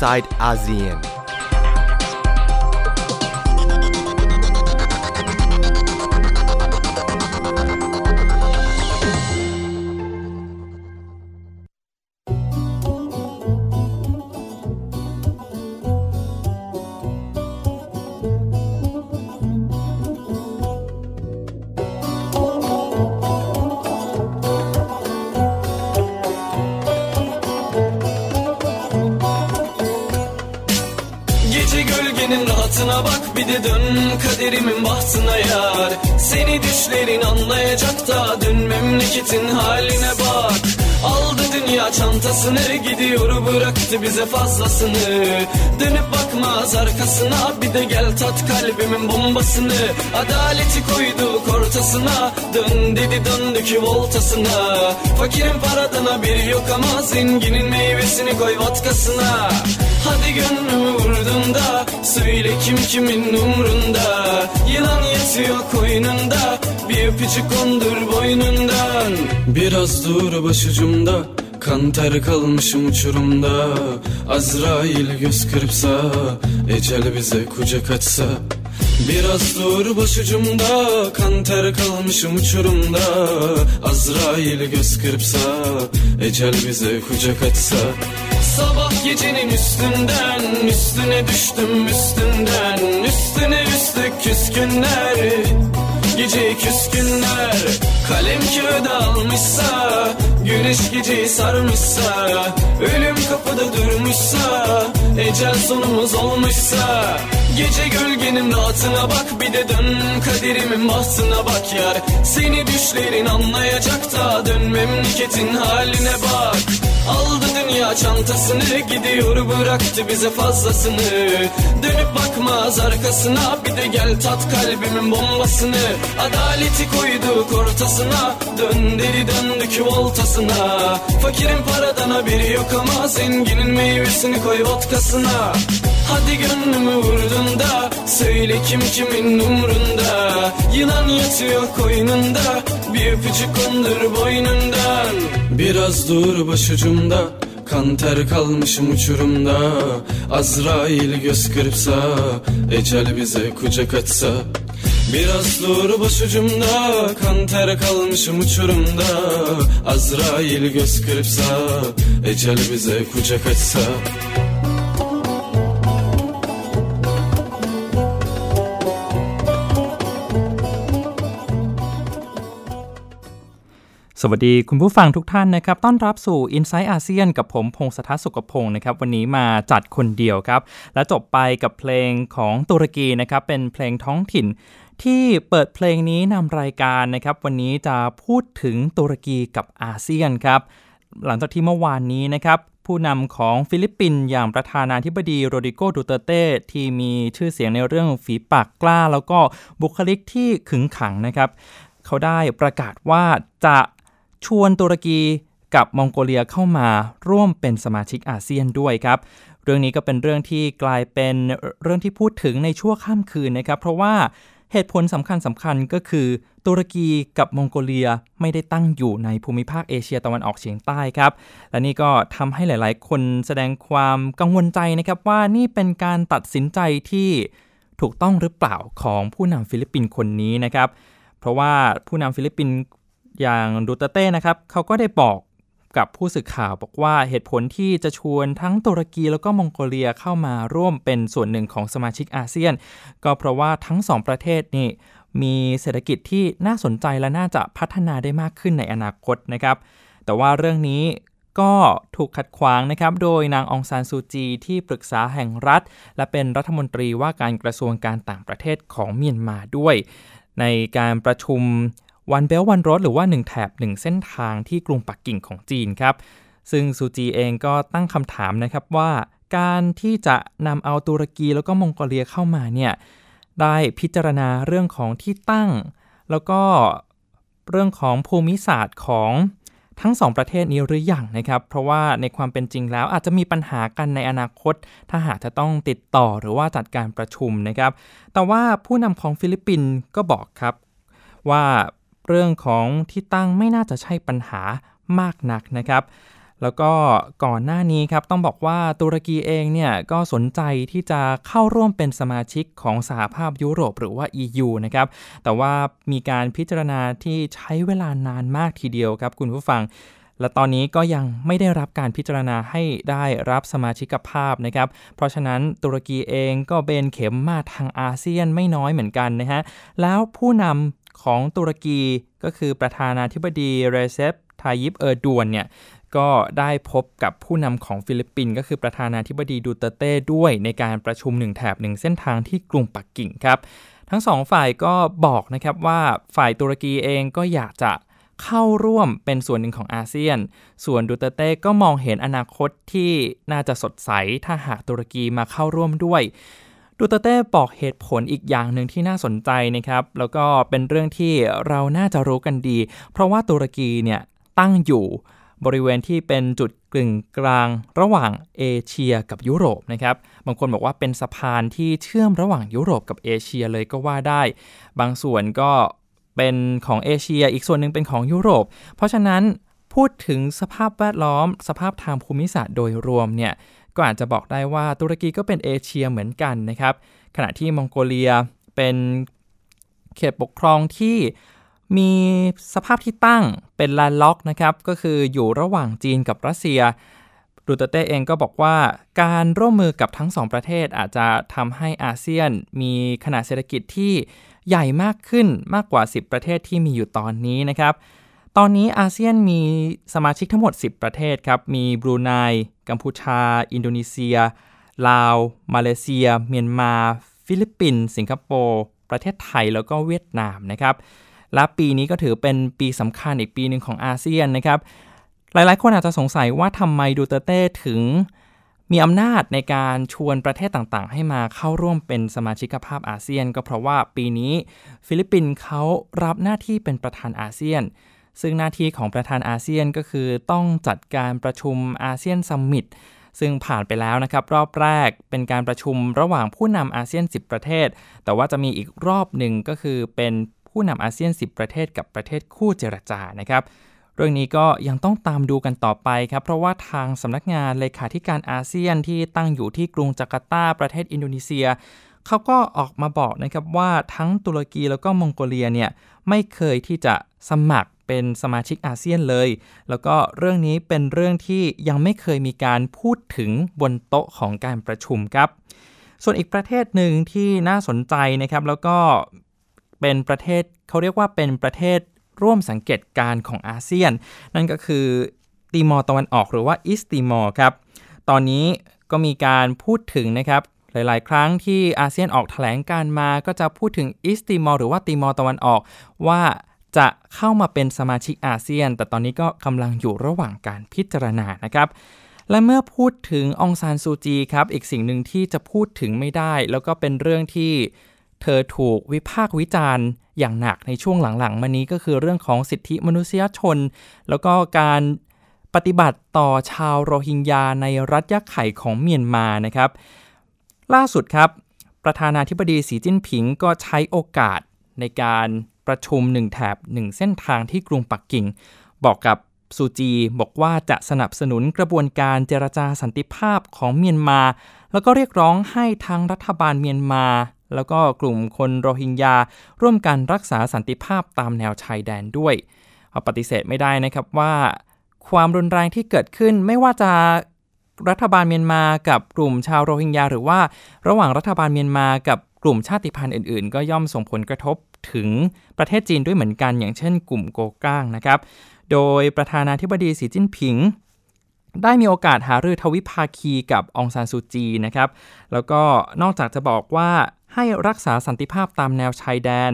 inside ASEAN. Seni düşlerin anlayacak da dön memleketin haline bak. Aldı dünya çantasını gidiyor bıraktı bize fazlasını Bakmaz arkasına bir de gel tat kalbimin bombasını. Adaleti koyduk ortasına dön dedi döndük voltasına. Fakirin paradına bir yok ama zenginin meyvesini koy vodkasına. Hadi gönlümü vurdun da Söyle kim kimin umrunda. Yılan yatıyor koynunda Bir öpücük kondur boynundan. Biraz dur başucumda Kan ter kalmışım uçurumda. Azrail göz kırpsa Ecel bize kucak açsa. Biraz dur başucumda Kan ter kalmışım uçurumda. Azrail göz kırpsa Ecel bize kucak açsa. Sabah gecenin üstünden Üstüne düştüm üstünden. Üstüne üstlük küskünler Gece küskünler Kalem kağıda almışsa Güneş geceyi sarmışsa Ölüm kapıda durmuşsa Ecel sonumuz olmuşsa. Gece gölgenin rahatına bak Bir de dön kaderimin bahtına bak yar. Seni düşlerin anlayacak da Dön memleketin haline bak Aldı dünya çantasını gidiyor bıraktı bize fazlasını. Dönüp bakmaz arkasına bir de gel tat kalbimin bombasını. Adaleti koyduk ortasına dön deli döndük voltasına. Fakirin paradan haberi yok ama zenginin meyvesini koy vodkasına. Hadi gönlümü vurdun da söyle kim kimin umrunda? Yılan yatıyor koynunda. Bir öpücük kondur boynundan. Biraz dur başucumda. Kan ter kalmışım uçurumda. Azrail göz kırpsa Ecel bize kucak açsa. Biraz dur başucumda. Kan ter kalmışım uçurumda. Azrail göz kırpsa Ecel bize kucak açsa สวัสดีคุณผู้ฟังทุกท่านนะครับ ต้อนรับสู่ i n s i ซต์อาเซียนกับผมพงศธรสุกพงศ์นะครับ วันนี้มาจัดคนเดียวครับ และจบไปกับเพลงของตุรกีนะครับ เป็นเพลงท้องถิ่นที่เปิดเพลงนี้นำรายการนะครับ วันนี้จะพูดถึงตุรกีกับอาเซียนครับ หลังจากที่เมื่อวานนี้นะครับผู้นำของฟิลิปปินส์อย่างประธานาธิบดีโรดิโกดูเตเต้ที่มีชื่อเสียงในเรื่องฝีปากกล้า แล้วก็บุคลิกที่ขึงขังนะครับ เขาได้ประกาศว่าจะ ชวนตุรกีกับมองโกเลียเข้ามาร่วมเป็นสมาชิกอาเซียนด้วยครับ เรื่องนี้ก็เป็นเรื่องที่กลายเป็นเรื่องที่พูดถึงในชั่วข้ามคืนนะครับ เพราะว่าเหตุผลสำคัญสำคัญก็คือ ตุรกีกับมองโกเลียไม่ได้ตั้งอยู่ในภูมิภาคเอเชียตะวันออกเฉียงใต้ครับ และนี่ก็ทำให้หลาย ๆ คนแสดงความกังวลใจนะครับว่านี่เป็นการตัดสินใจที่ถูกต้องหรือเปล่าของผู้นำฟิลิปปินส์คนนี้นะครับ เพราะว่าผู้นำฟิลิปปินส์ อย่างดูเตเต้นะครับเขาก็ได้บอกกับผู้สื่อข่าวบอกว่าเหตุผลที่จะชวนทั้งตุรกีแล้วก็มองโกเลียเข้ามาร่วมเป็นส่วนหนึ่งของสมาชิกอาเซียน ก็เพราะว่าทั้งสองประเทศนี่มีเศรษฐกิจที่น่าสนใจและน่าจะพัฒนาได้มากขึ้นในอนาคตนะครับ แต่ว่าเรื่องนี้ก็ถูกขัดขวางนะครับโดยนางองซานซูจีที่ปรึกษาแห่งรัฐ และเป็นรัฐมนตรีว่าการกระทรวงการต่างประเทศของเมียนมาด้วย ในการประชุม วันเบลวันรถหรือว่า 1 แถบ 1 เส้นทางที่กรุงปักกิ่งของจีนครับ ซึ่งซูจีเองก็ตั้งคำถามนะครับว่าการที่จะนำเอาตุรกีแล้วก็มองโกเลียเข้ามาเนี่ยได้พิจารณาเรื่องของที่ตั้ง แล้วก็เรื่องของภูมิศาสตร์ของทั้งสองประเทศนี้หรืออยังนะครับ เพราะว่าในความเป็นจริงแล้วอาจจะมีปัญหากันในอนาคต ถ้าหากจะต้องติดต่อหรือว่าจัดการประชุมนะครับ แต่ว่าผู้นำของฟิลิปปินส์ก็บอกครับว่า เรื่องของที่ตั้งไม่น่าจะใช่ปัญหามากนักนะครับ แล้วก็ก่อนหน้านี้ครับต้องบอกว่าตุรกีเองเนี่ยก็สนใจที่จะเข้าร่วมเป็นสมาชิกของสหภาพยุโรปหรือว่า EU นะครับ แต่ว่ามีการพิจารณาที่ใช้เวลานานมากทีเดียวครับคุณผู้ฟังและตอนนี้ก็ยังไม่ได้รับการพิจารณาให้ได้รับสมาชิกภาพนะครับ เพราะฉะนั้นตุรกีเองก็เบนเข็มมาทางอาเซียนไม่น้อยเหมือนกันนะฮะ แล้วผู้นำ ของตุรกีก็คือประธานาธิบดีเรเซปทายิปเออร์โดอันเนี่ยก็ได้พบกับผู้นำของฟิลิปปินส์ก็คือประธานาธิบดีดูเตเต้ด้วยในการประชุมหนึ่งแถบหนึ่งเส้นทางที่กรุงปักกิ่งครับ ทั้งสองฝ่ายก็บอกนะครับว่าฝ่ายตุรกีเองก็อยากจะเข้าร่วมเป็นส่วนหนึ่งของอาเซียน ส่วนดูเตเต้ก็มองเห็นอนาคตที่น่าจะสดใสถ้าหากตุรกีมาเข้าร่วมด้วย ดูเตเต้บอกเหตุผลอีกอย่างหนึ่งที่น่าสนใจนะครับ แล้วก็เป็นเรื่องที่เราน่าจะรู้กันดี เพราะว่าตุรกีเนี่ยตั้งอยู่บริเวณที่เป็นจุดกึ่งกลางระหว่างเอเชียกับยุโรปนะครับ บางคนบอกว่าเป็นสะพานที่เชื่อมระหว่างยุโรปกับเอเชียเลยก็ว่าได้ บางส่วนก็เป็นของเอเชีย อีกส่วนหนึ่งเป็นของยุโรป เพราะฉะนั้นพูดถึงสภาพแวดล้อม สภาพทางภูมิศาสตร์โดยรวมเนี่ย ก็อาจจะบอกได้ว่าตุรกีก็เป็นเอเชียเหมือนกันนะครับ ขณะที่มองโกเลียเป็นเขตปกครองที่มีสภาพที่ตั้งเป็นแลนล็อกนะครับ ก็คืออยู่ระหว่างจีนกับรัสเซียดูเตเต้เองก็บอกว่าการร่วมมือกับทั้งสองประเทศอาจจะทำให้อาเซียนมีขนาดเศรษฐกิจที่ใหญ่มากขึ้นมากกว่า 10 ประเทศที่มีอยู่ตอนนี้นะครับ ตอนนี้อาเซียนมีสมาชิกทั้งหมด 10 ประเทศครับ มีบรูไน กัมพูชา อินโดนีเซีย ลาว มาเลเซีย เมียนมา ฟิลิปปินส์ สิงคโปร์ ประเทศไทย แล้วก็เวียดนามนะครับ และปีนี้ก็ถือเป็นปีสำคัญอีกปีหนึ่งของอาเซียนนะครับ หลายๆ คนอาจจะสงสัยว่าทำไมดูเตเต้ถึงมีอำนาจในการชวนประเทศต่างๆ ให้มาเข้าร่วมเป็นสมาชิกภาพอาเซียน ก็เพราะว่าปีนี้ ฟิลิปปินส์เขารับหน้าที่เป็นประธานอาเซียน ซึ่งหน้าที่ของประธานอาเซียนก็คือต้องจัดการประชุมอาเซียน summit ซึ่งผ่านไปแล้วนะครับ รอบแรกเป็นการประชุมระหว่างผู้นำอาเซียน 10 ประเทศ แต่ว่าจะมีอีกรอบหนึ่งก็คือเป็นผู้นำอาเซียน 10 ประเทศกับประเทศคู่เจรจานะครับเรื่องนี้ก็ยังต้องตามดูกันต่อไปครับ เพราะว่าทางสำนักงานเลขาธิการอาเซียนที่ตั้งอยู่ที่กรุงจาการ์ตาประเทศอินโดนีเซีย เขาก็ออกมาบอกนะครับว่าทั้งตุรกีแล้วก็มองโกเลียเนี่ยไม่เคยที่จะสมัคร เป็นสมาชิกอาเซียนเลย แล้วก็เรื่องนี้เป็นเรื่องที่ยังไม่เคยมีการพูดถึงบนโต๊ะของการประชุมครับ ส่วนอีกประเทศหนึ่งที่น่าสนใจนะครับ แล้วก็เป็นประเทศเขาเรียกว่าเป็นประเทศร่วมสังเกตการณ์ของอาเซียน นั่นก็คือตีมอร์ตะวันออกหรือว่า East Timor ครับ ตอนนี้ก็มีการพูดถึงนะครับหลาย ๆ ครั้งที่อาเซียนออกแถลงการณ์มาก็จะพูดถึง East Timor หรือว่าตีมอร์ตะวันออก ว่า จะเข้ามาเป็นสมาชิกอาเซียน แต่ตอนนี้ก็กำลังอยู่ระหว่างการพิจารณานะครับ และเมื่อพูดถึงองซานซูจีครับ อีกสิ่งหนึ่งที่จะพูดถึงไม่ได้ แล้วก็เป็นเรื่องที่เธอถูกวิพากษ์วิจารณ์อย่างหนักในช่วงหลังๆ มานี้ก็คือเรื่องของสิทธิมนุษยชน แล้วก็การปฏิบัติต่อชาวโรฮิงญาในรัฐยักษ์ไข่ของเมียนมานะครับ ล่าสุดครับ ประธานาธิบดีสีจิ้นผิงก็ใช้โอกาสในการ ประชุมหนึ่งแถบหนึ่งเส้นทางที่กรุงปักกิ่ง บอกกับซูจีบอกว่าจะสนับสนุนกระบวนการเจรจาสันติภาพของเมียนมา แล้วก็เรียกร้องให้ทางรัฐบาลเมียนมา แล้วก็กลุ่มคนโรฮิงญา ร่วมกันรักษาสันติภาพตามแนวชายแดนด้วยเอปฏิเสธไม่ได้นะครับว่าความรุนแรงที่เกิดขึ้นไม่ว่าจะรัฐบาลเมียนมากับกลุ่มชาวโรฮิงญาหรือว่า ระหว่างรัฐบาลเมียนมากับกลุ่มชาติพันธุ์อื่นๆ ก็ย่อมส่งผลกระทบ ถึงประเทศจีนด้วยเหมือนกัน อย่างเช่นกลุ่มโกก้างนะครับ โดยประธานาธิบดีสีจิ้นผิง ได้มีโอกาสหารือทวิภาคีกับองซานซูจีนะครับ แล้วก็นอกจากจะบอกว่าให้รักษาสันติภาพตามแนวชายแดน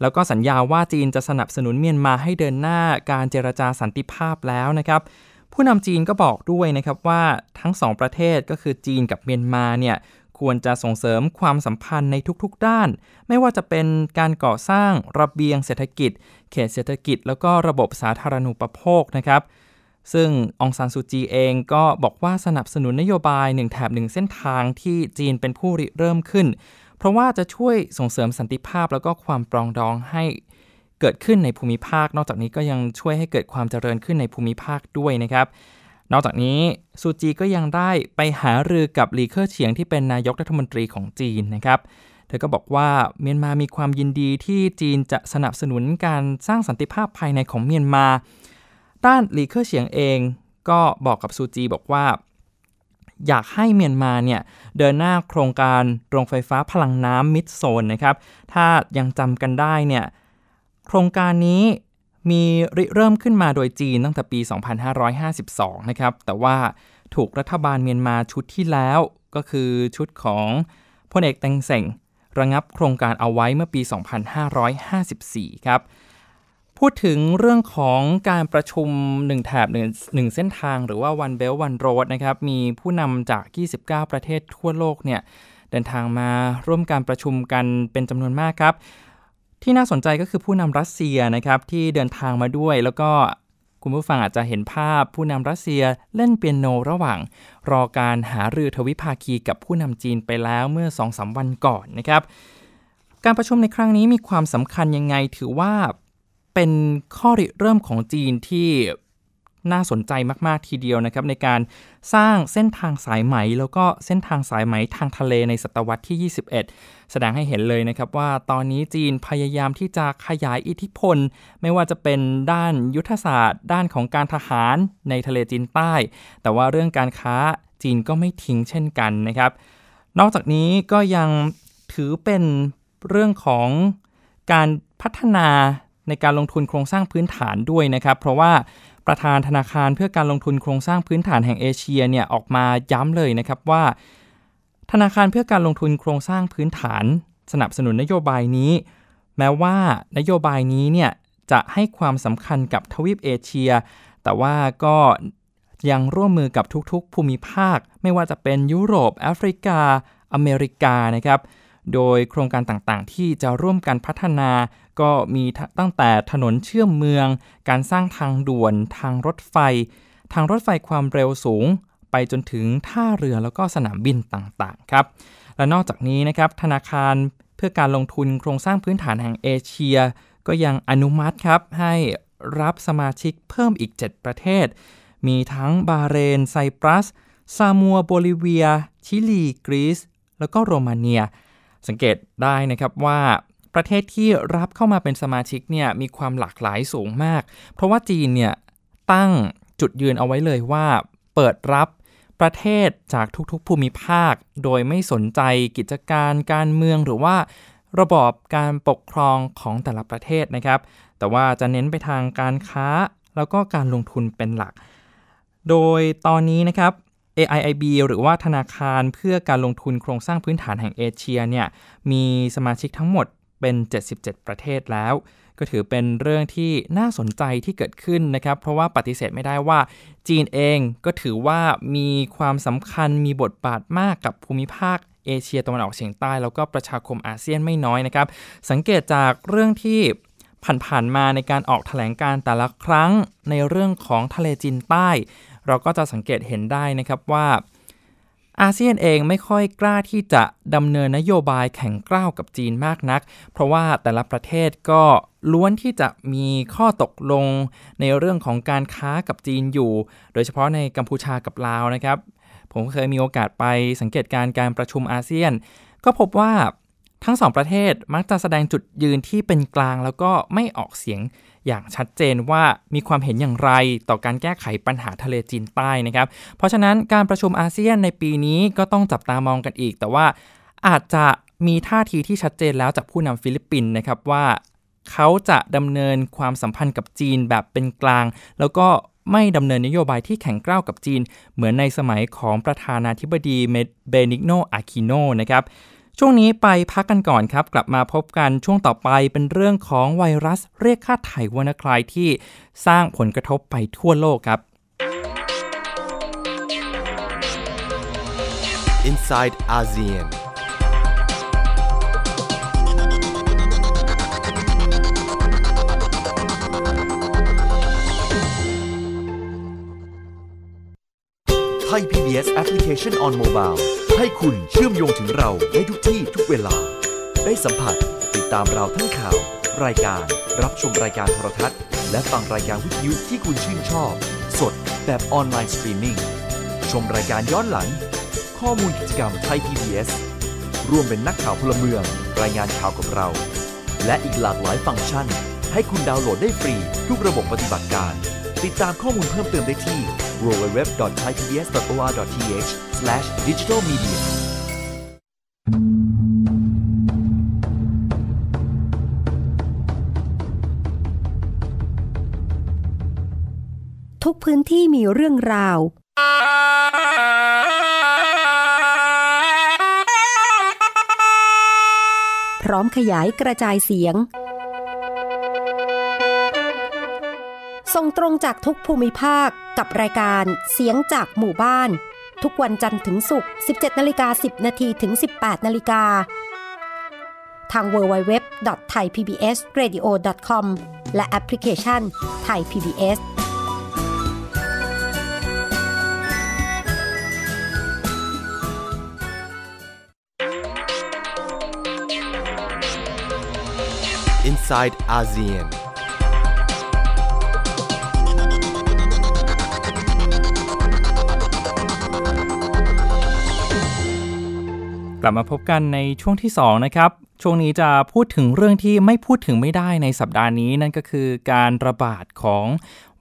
แล้วก็สัญญาว่าจีนจะสนับสนุนเมียนมาให้เดินหน้าการเจรจาสันติภาพแล้วนะครับ ผู้นำจีนก็บอกด้วยนะครับว่าทั้งสองประเทศก็คือจีนกับเมียนมาเนี่ย ควรจะส่งเสริมความสัมพันธ์ในทุกๆด้าน ไม่ว่าจะเป็นการก่อสร้างระเบียงเศรษฐกิจ เขตเศรษฐกิจ แล้วก็ระบบสาธารณูปโภคนะครับ ซึ่งองซานซูจีเองก็บอกว่าสนับสนุนนโยบายหนึ่งแถบหนึ่งเส้นทางที่จีนเป็นผู้ริเริ่มขึ้น เพราะว่าจะช่วยส่งเสริมสันติภาพแล้วก็ความปรองดองให้เกิดขึ้นในภูมิภาค นอกจากนี้ก็ยังช่วยให้เกิดความเจริญขึ้นในภูมิภาคด้วยนะครับ นอกจากนี้ซูจีก็ยังได้ไปหารือกับหลี่เค่อเฉียงที่เป็นนายกรัฐมนตรีของจีนนะครับเธอก็บอกว่าเมียนมามีความยินดีที่จีนจะสนับสนุนการสร้างสันติภาพภายในของเมียนมา ด้านหลี่เค่อเฉียงเองก็บอกกับซูจีบอกว่า อยากให้เมียนมาเนี่ยเดินหน้าโครงการโรงไฟฟ้าพลังน้ำมิตโซนนะครับ ถ้ายังจำกันได้เนี่ยโครงการนี้ มีริเริ่มขึ้นมาโดยจีนตั้งแต่ปี 2552 นะครับ แต่ว่าถูกรัฐบาลเมียนมาชุดที่แล้วก็คือชุดของพลเอกแตงเซ็งระงับโครงการเอาไว้เมื่อปี 2554 ครับ พูดถึงเรื่องของการประชุม 1 แถบหนึ่งหนึ่งเส้นทางหรือว่า One Belt One Road นะครับ มีผู้นำจาก 29 ประเทศทั่วโลกเนี่ยเดินทางมาร่วมการประชุมกันเป็นจำนวนมากครับ ที่น่าสนใจก็คือผู้นำรัสเซียนะครับที่เดินทางมาด้วย แล้วก็คุณผู้ฟังอาจจะเห็นภาพผู้นำรัสเซียเล่นเปียโนระหว่าง รอการหารือทวิภาคีกับผู้นำจีนไปแล้วเมื่อ2อสวันก่อนนะครับ การประชุมในครั้งนี้มีความสำคัญยังไงถือว่าเป็นข้อริเริ่มของจีนที่ น่าสนใจมากๆทีเดียวนะครับในการสร้างเส้นทางสายไหม แล้วก็เส้นทางสายไหมทางทะเลในศตวรรษที่ 21 แสดงให้เห็นเลยนะครับว่าตอนนี้จีนพยายามที่จะขยายอิทธิพล ไม่ว่าจะเป็นด้านยุทธศาสตร์ ด้านของการทหารในทะเลจีนใต้ แต่ว่าเรื่องการค้าจีนก็ไม่ทิ้งเช่นกันนะครับ นอกจากนี้ก็ยังถือเป็นเรื่องของการพัฒนา ในการลงทุนโครงสร้างพื้นฐานด้วยนะครับ เพราะว่าประธานธนาคารเพื่อการลงทุนโครงสร้างพื้นฐานแห่งเอเชียเนี่ยออกมาย้ำเลยนะครับว่า ธนาคารเพื่อการลงทุนโครงสร้างพื้นฐาน สนับสนุนนโยบายนี้ แม้ว่านโยบายนี้เนี่ยจะให้ความสำคัญกับทวีปเอเชีย แต่ว่าก็ยังร่วมมือกับทุกๆ ภูมิภาค ไม่ว่าจะเป็นยุโรป แอฟริกา อเมริกานะครับ โดยโครงการต่างๆ ที่จะร่วมกันพัฒนา ก็มีตั้งแต่ถนนเชื่อมเมือง การสร้างทางด่วน ทางรถไฟ ทางรถไฟความเร็วสูง ไปจนถึงท่าเรือแล้วก็สนามบินต่างๆ ครับ และนอกจากนี้นะครับธนาคารเพื่อการลงทุนโครงสร้างพื้นฐานแห่งเอเชีย ก็ยังอนุมัติครับให้รับสมาชิกเพิ่มอีก 7 ประเทศ มีทั้งบาเรน ไซปรัส ซามัว โบลิเวีย ชิลี กรีซ แล้วก็โรมาเนีย สังเกตได้นะครับว่าประเทศที่รับเข้ามาเป็นสมาชิกเนี่ยมีความหลากหลายสูงมาก เพราะว่าจีนเนี่ยตั้งจุดยืนเอาไว้เลยว่า เปิดรับประเทศจากทุกๆภูมิภาค โดยไม่สนใจกิจการการเมืองหรือว่าระบอบการปกครองของแต่ละประเทศนะครับ แต่ว่าจะเน้นไปทางการค้าแล้วก็การลงทุนเป็นหลัก โดยตอนนี้นะครับ AIIB หรือว่าธนาคารเพื่อการลงทุนโครงสร้างพื้นฐานแห่งเอเชียเนี่ยมีสมาชิกทั้งหมดเป็น 77 ประเทศแล้ว ก็ถือเป็นเรื่องที่น่าสนใจที่เกิดขึ้นนะครับ เพราะว่าปฏิเสธไม่ได้ว่า จีนเองก็ถือว่ามีความสำคัญมีบทบาทมากกับภูมิภาคเอเชียตะวันออกเฉียงใต้ แล้วก็ประชาคมอาเซียนไม่น้อยนะครับ สังเกตจากเรื่องที่ผ่านๆมาในการออกแถลงการแต่ละครั้งในเรื่องของทะเลจีนใต้ เราก็จะสังเกตเห็นได้นะครับว่าอาเซียนเองไม่ค่อยกล้าที่จะดำเนินนโยบายแข่งกล้าวกับจีนมากนัก เพราะว่าแต่ละประเทศก็ล้วนที่จะมีข้อตกลงในเรื่องของการค้ากับจีนอยู่ โดยเฉพาะในกัมพูชากับลาวนะครับ ผมเคยมีโอกาสไปสังเกตการการประชุมอาเซียน ก็พบว่าทั้งสองประเทศมักจะแสดงจุดยืนที่เป็นกลางแล้วก็ไม่ออกเสียง อย่างชัดเจนว่ามีความเห็นอย่างไรต่อการแก้ไขปัญหาทะเลจีนใต้นะครับ เพราะฉะนั้นการประชุมอาเซียนในปีนี้ก็ต้องจับตามองกันอีก แต่ว่าอาจจะมีท่าทีที่ชัดเจนแล้วจากผู้นำฟิลิปปินส์นะครับว่าเขาจะดำเนินความสัมพันธ์กับจีนแบบเป็นกลาง แล้วก็ไม่ดำเนินนโยบายที่แข็งกร้าวกับจีน เหมือนในสมัยของประธานาธิบดีเบนิกโนอาคิโนนะครับ ช่วงนี้ไปพักกันก่อนครับ กลับมาพบกันช่วงต่อไปเป็นเรื่องของไวรัสเรียกค่าไถ่วานาคลายที่สร้างผลกระทบไปทั่วโลกครับ Inside ASEAN ไทย PBS Application on Mobile ให้คุณเชื่อมโยงถึงเราได้ทุกที่ทุกเวลา ได้สัมผัสติดตามเราทั้งข่าว รายการ รับชมรายการโทรทัศน์ และฟังรายการวิทยุที่คุณชื่นชอบ สดแบบออนไลน์สตรีมมิ่งชมรายการย้อนหลัง ข้อมูลกิจกรรมไทย PBS ร่วมเป็นนักข่าวพลเมือง รายงานข่าวกับเรา และอีกหลากหลายฟังก์ชัน ให้คุณดาวน์โหลดได้ฟรีทุกระบบปฏิบัติการ ติดตามข้อมูลเพิ่มเติมได้ที่ www.thaipbs.or.th/digitalmedia ทุกพื้นที่มีเรื่องราว พร้อมขยายกระจายเสียง ส่งตรงจากทุกภูมิภาคกับรายการเสียงจากหมู่บ้าน ทุกวันจันทร์ถึงศุกร์ 17 นาฬิกา 10 นาทีถึง 18 นาฬิกา ทาง www.thaipbsradio.com และแอปพลิเคชัน Thai PBS inside ASEAN. กลับมาพบกันในช่วงที่ 2 นะครับ ช่วงนี้จะพูดถึงเรื่องที่ไม่พูดถึงไม่ได้ในสัปดาห์นี้ นั่นก็คือการระบาดของ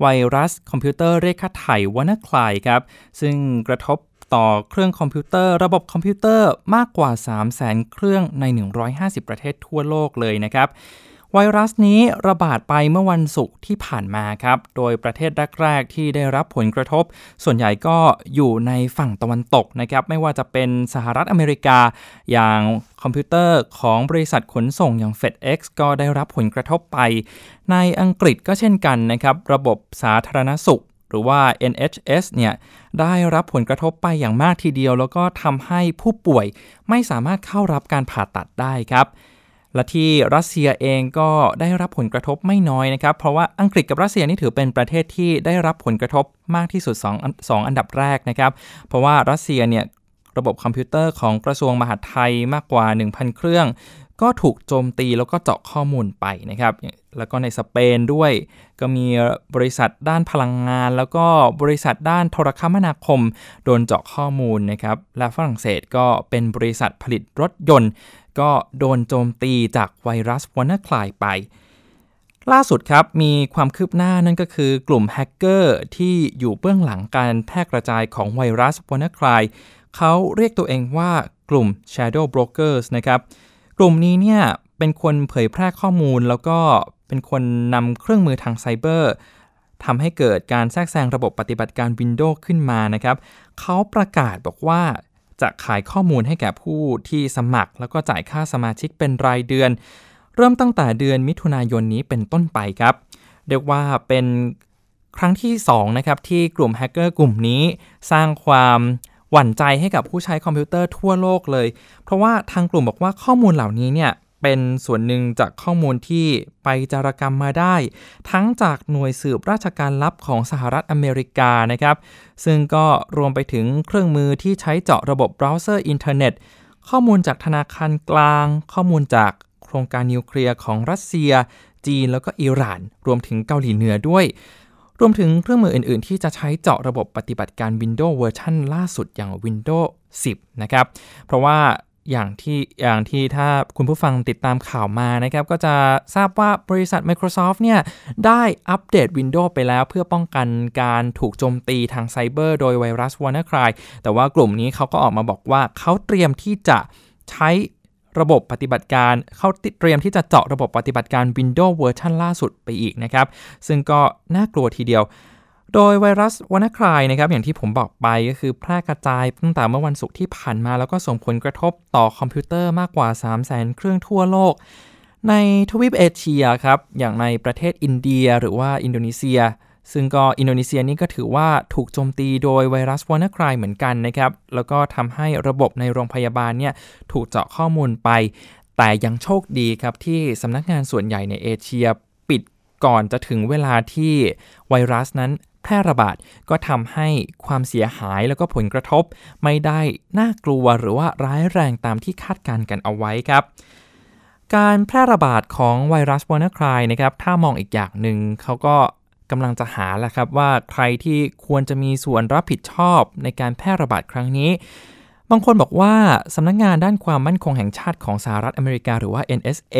ไวรัสคอมพิวเตอร์เรียกค่าไถ่ WannaCry ครับ ซึ่งกระทบต่อเครื่องคอมพิวเตอร์ ระบบคอมพิวเตอร์มากกว่า 3 0 0 0 0 0 เครื่องใน 150 ประเทศทั่วโลกเลยนะครับ ไวรัสนี้ระบาดไปเมื่อวันศุกร์ที่ผ่านมาครับ โดยประเทศแรกๆ ที่ได้รับผลกระทบ ส่วนใหญ่ก็อยู่ในฝั่งตะวันตกนะครับ ไม่ว่าจะเป็นสหรัฐอเมริกา อย่างคอมพิวเตอร์ของบริษัทขนส่งอย่าง FedEx ก็ได้รับผลกระทบไป ในอังกฤษก็เช่นกันนะครับ ระบบสาธารณสุขหรือว่า NHS เนี่ยได้รับผลกระทบไปอย่างมากทีเดียว แล้วก็ทำให้ผู้ป่วยไม่สามารถเข้ารับการผ่าตัดได้ครับ และที่รัสเซียเองก็ได้รับผลกระทบไม่น้อยนะครับ เพราะว่าอังกฤษกับรัสเซียนี่ถือเป็นประเทศที่ได้รับผลกระทบมากที่สุด2อัน2อันดับแรกนะครับ เพราะว่ารัสเซียเนี่ยระบบคอมพิวเตอร์ของกระทรวงมหาดไทยมากกว่า 1,000 เครื่อง ก็ถูกโจมตีแล้วก็เจาะข้อมูลไปนะครับ แล้วก็ในสเปนด้วย ก็มีบริษัทด้านพลังงาน แล้วก็บริษัทด้านโทรคมนาคม โดนเจาะข้อมูลนะครับ และฝรั่งเศสก็เป็นบริษัทผลิตรถยนต์ ก็โดนโจมตีจากไวรัส WannaCry ไป ล่าสุดครับมีความคืบหน้านั่นก็คือกลุ่มแฮกเกอร์ที่อยู่เบื้องหลังการแพร่กระจายของไวรัส WannaCryเขาเรียกตัวเองว่ากลุ่ม Shadow Brokers นะครับกลุ่มนี้เนี่ยเป็นคนเผยแพร่ข้อมูลแล้วก็เป็นคนนำเครื่องมือทางไซเบอร์ทำให้เกิดการแทรกแซงระบบปฏิบัติการ Windows ขึ้นมานะครับ เขาประกาศบอกว่า จะขายข้อมูลให้แก่ผู้ที่สมัคร แล้วก็จ่ายค่าสมาชิกเป็นรายเดือน เริ่มตั้งแต่เดือนมิถุนายนนี้เป็นต้นไปครับ เรียกว่าเป็นครั้งที่2นะครับที่กลุ่มแฮกเกอร์กลุ่มนี้สร้างความหวั่นใจให้กับผู้ใช้คอมพิวเตอร์ทั่วโลกเลย เพราะว่าทางกลุ่มบอกว่าข้อมูลเหล่านี้เนี่ย เป็นส่วนหนึ่งจากข้อมูลที่ไปจารกรรมมาได้ ทั้งจากหน่วยสืบราชการลับของสหรัฐอเมริกานะครับ ซึ่งก็รวมไปถึงเครื่องมือที่ใช้เจาะระบบเบราว์เซอร์อินเทอร์เน็ต ข้อมูลจากธนาคารกลาง ข้อมูลจากโครงการนิวเคลียร์ของรัสเซีย จีนแล้วก็อิหร่าน รวมถึงเกาหลีเหนือด้วย รวมถึงเครื่องมืออื่น ๆ ที่จะใช้เจาะระบบปฏิบัติการ Windows เวอร์ชันล่าสุดอย่าง Windows 10 นะครับ เพราะว่า อย่างที่อย่างที่ถ้าคุณผู้ฟังติดตามข่าวมานะครับ ก็จะทราบว่าบริษัท Microsoft เนี่ย ได้อัปเดต Windows ไปแล้ว เพื่อป้องกันการถูกโจมตีทางไซเบอร์โดยไวรัส WannaCry แต่ว่ากลุ่มนี้เขาก็ออกมาบอกว่าเขาเตรียมที่จะใช้ระบบปฏิบัติการเขาเตรียมที่จะเจาะระบบปฏิบัติการ Windows เวอร์ชันล่าสุดไปอีกนะครับ ซึ่งก็น่ากลัวทีเดียว โดยไวรัส WannaCry นะครับอย่างที่ผมบอกไปก็คือแพร่กระจายตั้งแต่เมื่อวันศุกร์ที่ผ่านมา แล้วก็ส่งผลกระทบต่อคอมพิวเตอร์มากกว่า 3 0 0 0 0 0 เครื่องทั่วโลก ในทวีปเอเชียครับอย่างในประเทศอินเดียหรือว่าอินโดนีเซีย ซึ่งก็อินโดนีเซียนี่ก็ถือว่าถูกโจมตีโดยไวรัส WannaCry เหมือนกันนะครับแล้วก็ทำให้ระบบในโรงพยาบาลเนี่ยถูกเจาะข้อมูลไป แต่ยังโชคดีครับที่สำนักงานส่วนใหญ่ในเอเชียปิดก่อนจะถึงเวลาที่ไวรัสนั้น แพร่ระบาดก็ทำให้ความเสียหายแล้วก็ผลกระทบ ไม่ได้น่ากลัวหรือว่าร้ายแรงตามที่คาดการณ์กันเอาไว้ครับการแพร่ระบาดของไวรัสวานาคลายนะครับ ถ้ามองอีกอย่างหนึ่งเขาก็กำลังจะหาแหละครับว่าใครที่ควรจะมีส่วนรับผิดชอบในการแพร่ระบาดครั้งนี้ บางคนบอกว่าสำนักงงานด้านความมั่นคงแห่งชาติของสหรัฐอเมริกาหรือว่า NSA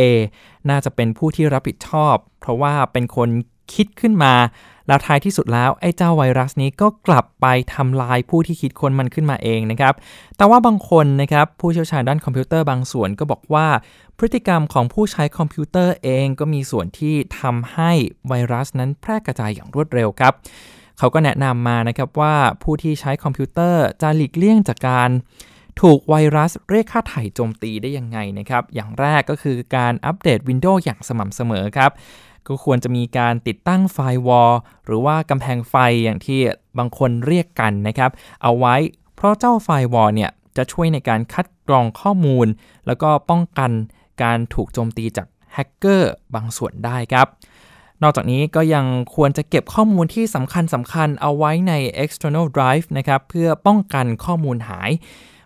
น่าจะเป็นผู้ที่รับผิดชอบ เพราะว่าเป็นคนคิดขึ้นมา แล้วท้ายที่สุดแล้วไอ้เจ้าไวรัสนี้ก็กลับไปทำลายผู้ที่คิดค้นมันขึ้นมาเองนะครับ แต่ว่าบางคนนะครับผู้เชี่ยวชาญด้านคอมพิวเตอร์บางส่วนก็บอกว่า พฤติกรรมของผู้ใช้คอมพิวเตอร์เองก็มีส่วนที่ทำให้ไวรัสนั้นแพร่กระจายอย่างรวดเร็วครับเขาก็แนะนำมานะครับว่าผู้ที่ใช้คอมพิวเตอร์จะหลีกเลี่ยงจากการถูกไวรัสเรียกค่าไถ่โจมตีได้ยังไงนะครับ อย่างแรกก็คือการอัปเดต Windows อย่างสม่ำเสมอครับ ก็ควรจะมีการติดตั้ง firewall หรือว่ากำแพงไฟอย่างที่บางคนเรียกกันนะครับ เอาไว้เพราะเจ้า firewall เนี่ยจะช่วยในการคัดกรองข้อมูล แล้วก็ป้องกันการถูกโจมตีจากแฮกเกอร์บางส่วนได้ครับนอกจากนี้ก็ยังควรจะเก็บข้อมูลที่สำคัญสำคัญเอาไว้ใน external drive นะครับ เพื่อป้องกันข้อมูลหาย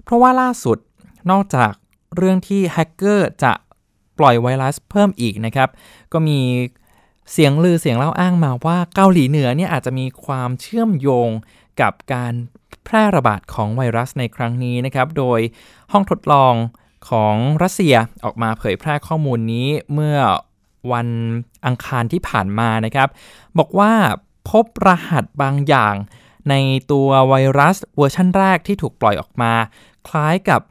เพราะว่าล่าสุดนอกจากเรื่องที่แฮกเกอร์จะปล่อยไวรัสเพิ่มอีกนะครับ ก็มี เสียงลือเสียงเล่าอ้างมาว่าเกาหลีเหนือเนี่ยอาจจะมีความเชื่อมโยงกับการแพร่ระบาดของไวรัสในครั้งนี้นะครับ โดยห้องทดลองของรัสเซียออกมาเผยแพร่ข้อมูลนี้เมื่อวันอังคารที่ผ่านมานะครับ บอกว่าพบรหัสบางอย่างในตัวไวรัสเวอร์ชันแรกที่ถูกปล่อยออกมา คล้ายกับ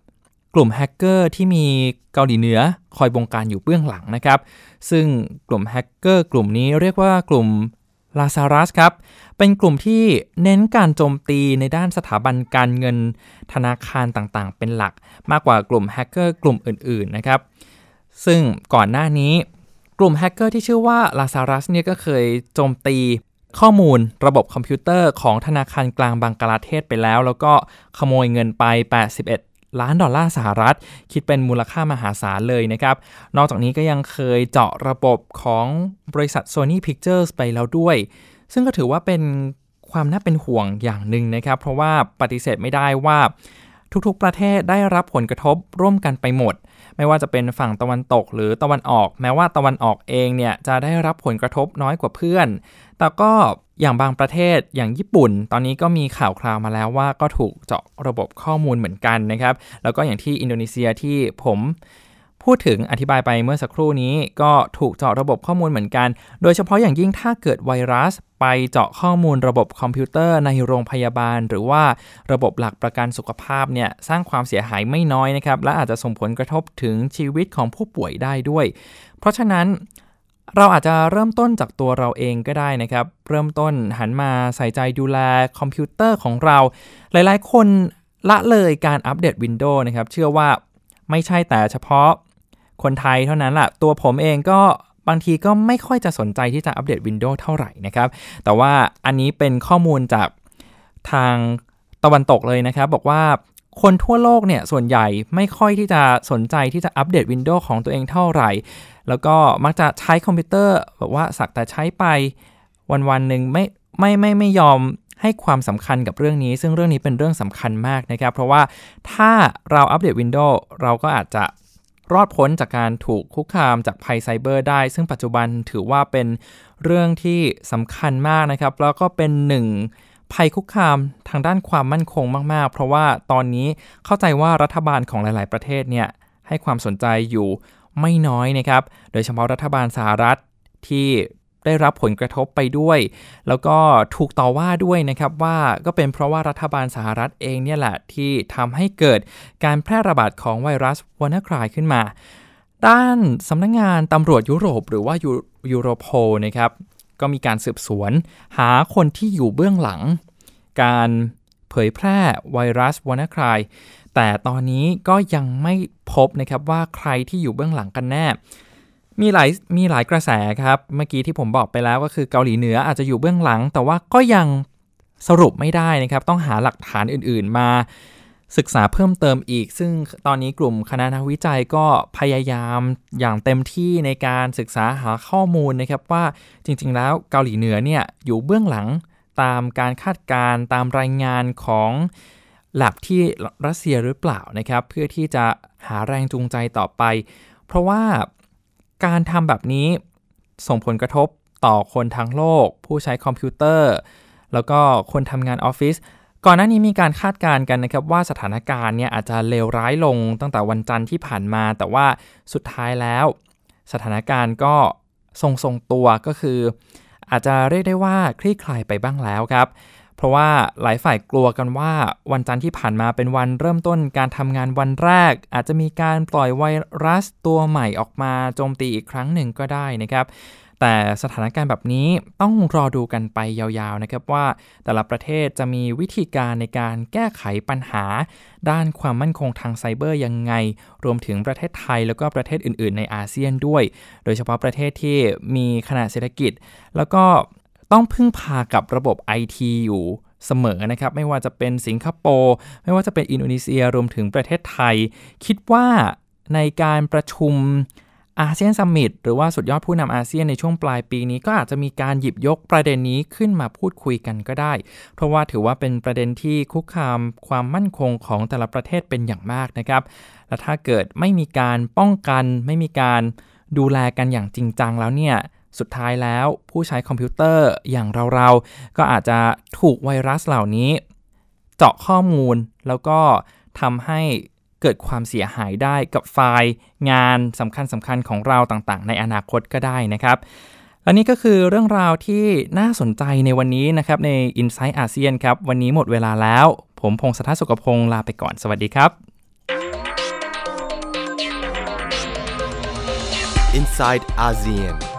กลุ่มแฮกเกอร์ที่มีเกาหลีเหนือคอยบงการอยู่เบื้องหลังนะครับ ซึ่งกลุ่มแฮกเกอร์กลุ่มนี้เรียกว่ากลุ่ม Lazarus ครับ เป็นกลุ่มที่เน้นการโจมตีในด้านสถาบันการเงินธนาคารต่างๆ เป็นหลัก มากกว่ากลุ่มแฮกเกอร์กลุ่มอื่นๆนะครับ ซึ่งก่อนหน้านี้กลุ่มแฮกเกอร์ที่ชื่อว่า Lazarus เนี่ยก็เคยโจมตีข้อมูลระบบคอมพิวเตอร์ของธนาคารกลางบังกลาเทศไปแล้ว แล้วก็ขโมยเงินไป 81 ล้านดอลลาร์สหรัฐ คิดเป็นมูลค่ามหาศาลเลยนะครับ นอกจากนี้ก็ยังเคยเจาะระบบของบริษัท Sony Pictures ไปแล้วด้วย ซึ่งก็ถือว่าเป็นความน่าเป็นห่วงอย่างหนึ่งนะครับ เพราะว่าปฏิเสธไม่ได้ว่าทุกๆ ประเทศได้รับผลกระทบร่วมกันไปหมด ไม่ว่าจะเป็นฝั่งตะวันตกหรือตะวันออก แม้ว่าตะวันออกเองเนี่ยจะได้รับผลกระทบน้อยกว่าเพื่อน แต่ก็อย่างบางประเทศอย่างญี่ปุ่น ตอนนี้ก็มีข่าวคราวมาแล้วว่าก็ถูกเจาะระบบข้อมูลเหมือนกันนะครับ แล้วก็อย่างที่อินโดนีเซียที่ผมพูดถึงอธิบายไปเมื่อสักครู่นี้ก็ถูกเจาะระบบข้อมูลเหมือนกัน โดยเฉพาะอย่างยิ่งถ้าเกิดไวรัสไปเจาะข้อมูลระบบคอมพิวเตอร์ในโรงพยาบาล หรือว่าระบบหลักประกันสุขภาพเนี่ยสร้างความเสียหายไม่น้อยนะครับ และอาจจะส่งผลกระทบถึงชีวิตของผู้ป่วยได้ด้วย เพราะฉะนั้น เราอาจจะเริ่มต้นจากตัวเราเองก็ได้นะครับ เริ่มต้นหันมาใส่ใจดูแลคอมพิวเตอร์ของเรา หลายๆ คนละเลยการอัปเดต Windows นะครับ เชื่อว่าไม่ใช่แต่เฉพาะคนไทยเท่านั้นละตัวผมเองก็บางทีก็ไม่ค่อยจะสนใจที่จะอัปเดต Windows เท่าไหร่นะครับ แต่ว่าอันนี้เป็นข้อมูลจากทางตะวันตกเลยนะครับ บอกว่าคนทั่วโลกเนี่ยส่วนใหญ่ไม่ค่อยที่จะสนใจที่จะอัปเดต Windows ของตัวเองเท่าไหร่แล้วก็มักจะใช้คอมพิวเตอร์แบบว่าสักแต่ใช้ไปวันวันหนึ่งไม่ไม่ไม่ไม่ยอมให้ความสำคัญกับเรื่องนี้ ซึ่งเรื่องนี้เป็นเรื่องสำคัญมากนะครับ เพราะว่าถ้าเราอัปเดต Windows เราก็อาจจะรอดพ้นจากการถูกคุกคามจากภัยไซเบอร์ได้ ซึ่งปัจจุบันถือว่าเป็นเรื่องที่สำคัญมากนะครับ แล้วก็เป็นหนึ่งภัยคุกคามทางด้านความมั่นคงมาก ๆ เพราะว่าตอนนี้เข้าใจว่ารัฐบาลของหลาย ๆ ประเทศเนี่ยให้ความสนใจอยู่ ไม่น้อยนะครับ โดยเฉพาะรัฐบาลสหรัฐที่ได้รับผลกระทบไปด้วย แล้วก็ถูกต่อว่าด้วยนะครับว่าก็เป็นเพราะว่ารัฐบาลสหรัฐเองเนี่ยแหละที่ทำให้เกิดการแพร่ระบาดของไวรัสวานาครายขึ้นมา ด้านสำนักงงานตำรวจยุโรปหรือว่ายูโรโพนะครับก็มีการสืบสวนหาคนที่อยู่เบื้องหลัง การเผยแพร่ไวรัสวานาครายแต่ตอนนี้ก็ยังไม่ พบนะครับว่าใครที่อยู่เบื้องหลังกันแน่ มีหลายมีหลายกระแสครับ เมื่อกี้ที่ผมบอกไปแล้วก็คือเกาหลีเหนืออาจจะอยู่เบื้องหลัง แต่ว่าก็ยังสรุปไม่ได้นะครับ ต้องหาหลักฐานอื่นๆมาศึกษาเพิ่มเติมอีก ซึ่งตอนนี้กลุ่มคณะนักวิจัยก็พยายามอย่างเต็มที่ในการศึกษาหาข้อมูลนะครับว่าจริงๆ แล้วเกาหลีเหนือเนี่ยอยู่เบื้องหลังตามการคาดการณ์ตามรายงานของ หลับที่รัสเซียหรือเปล่านะครับ เพื่อที่จะหาแรงจูงใจต่อไป เพราะว่าการทำแบบนี้ส่งผลกระทบต่อคนทั้งโลก ผู้ใช้คอมพิวเตอร์ แล้วก็คนทำงานออฟฟิศก่อนหน้านี้มีการคาดการณ์กันนะครับว่าสถานการณ์เนี่ยอาจจะเลวร้ายลงตั้งแต่วันจันทร์ที่ผ่านมา แต่ว่าสุดท้ายแล้ว สถานการณ์ก็ทรงทรงตัวก็คือ อาจจะเรียกได้ว่าคลี่คลายไปบ้างแล้วครับ เพราะว่าหลายฝ่ายกลัวกันว่าวันจันทร์ที่ผ่านมาเป็นวันเริ่มต้นการทำงานวันแรก อาจจะมีการปล่อยไวรัสตัวใหม่ออกมาโจมตีอีกครั้งหนึ่งก็ได้นะครับแต่สถานการณ์แบบนี้ต้องรอดูกันไปยาวๆนะครับว่า แต่ละประเทศจะมีวิธีการในการแก้ไขปัญหา ด้านความมั่นคงทางไซเบอร์ยังไง รวมถึงประเทศไทยแล้วก็ประเทศอื่นๆ ในอาเซียนด้วย โดยเฉพาะประเทศที่มีขนาดเศรษฐกิจ แล้วก็ ต้องพึ่งพากับระบบ IT อยู่เสมอนะครับ ไม่ว่าจะเป็นสิงคโปร์ไม่ว่าจะเป็นอินโดนีเซียรวมถึงประเทศไทย คิดว่าในการประชุมอาเซียน summit หรือว่าสุดยอดผู้นำอาเซียนในช่วงปลายปีนี้ก็อาจจะมีการหยิบยกประเด็นนี้ขึ้นมาพูดคุยกันก็ได้ เพราะว่าถือว่าเป็นประเด็นที่คุกคามความมั่นคงของแต่ละประเทศเป็นอย่างมากนะครับ และถ้าเกิดไม่มีการป้องกัน ไม่มีการดูแลกันอย่างจริงจังแล้วเนี่ย สุดท้ายแล้วผู้ใช้คอมพิวเตอร์อย่างเราๆ ก็อาจจะถูกไวรัสเหล่านี้ เจาะข้อมูลแล้วก็ทำให้เกิดความเสียหายได้กับไฟล์งานสำคัญสำคัญของเราต่างๆ ในอนาคตก็ได้นะครับและนี่ก็คือเรื่องราวที่น่าสนใจในวันนี้นะครับ ใน Insight อาเซียนครับ วันนี้หมดเวลาแล้ว ผมพงศธรสุขพงศ์ลาไปก่อนสวัสดีครับ Inside ASEAN.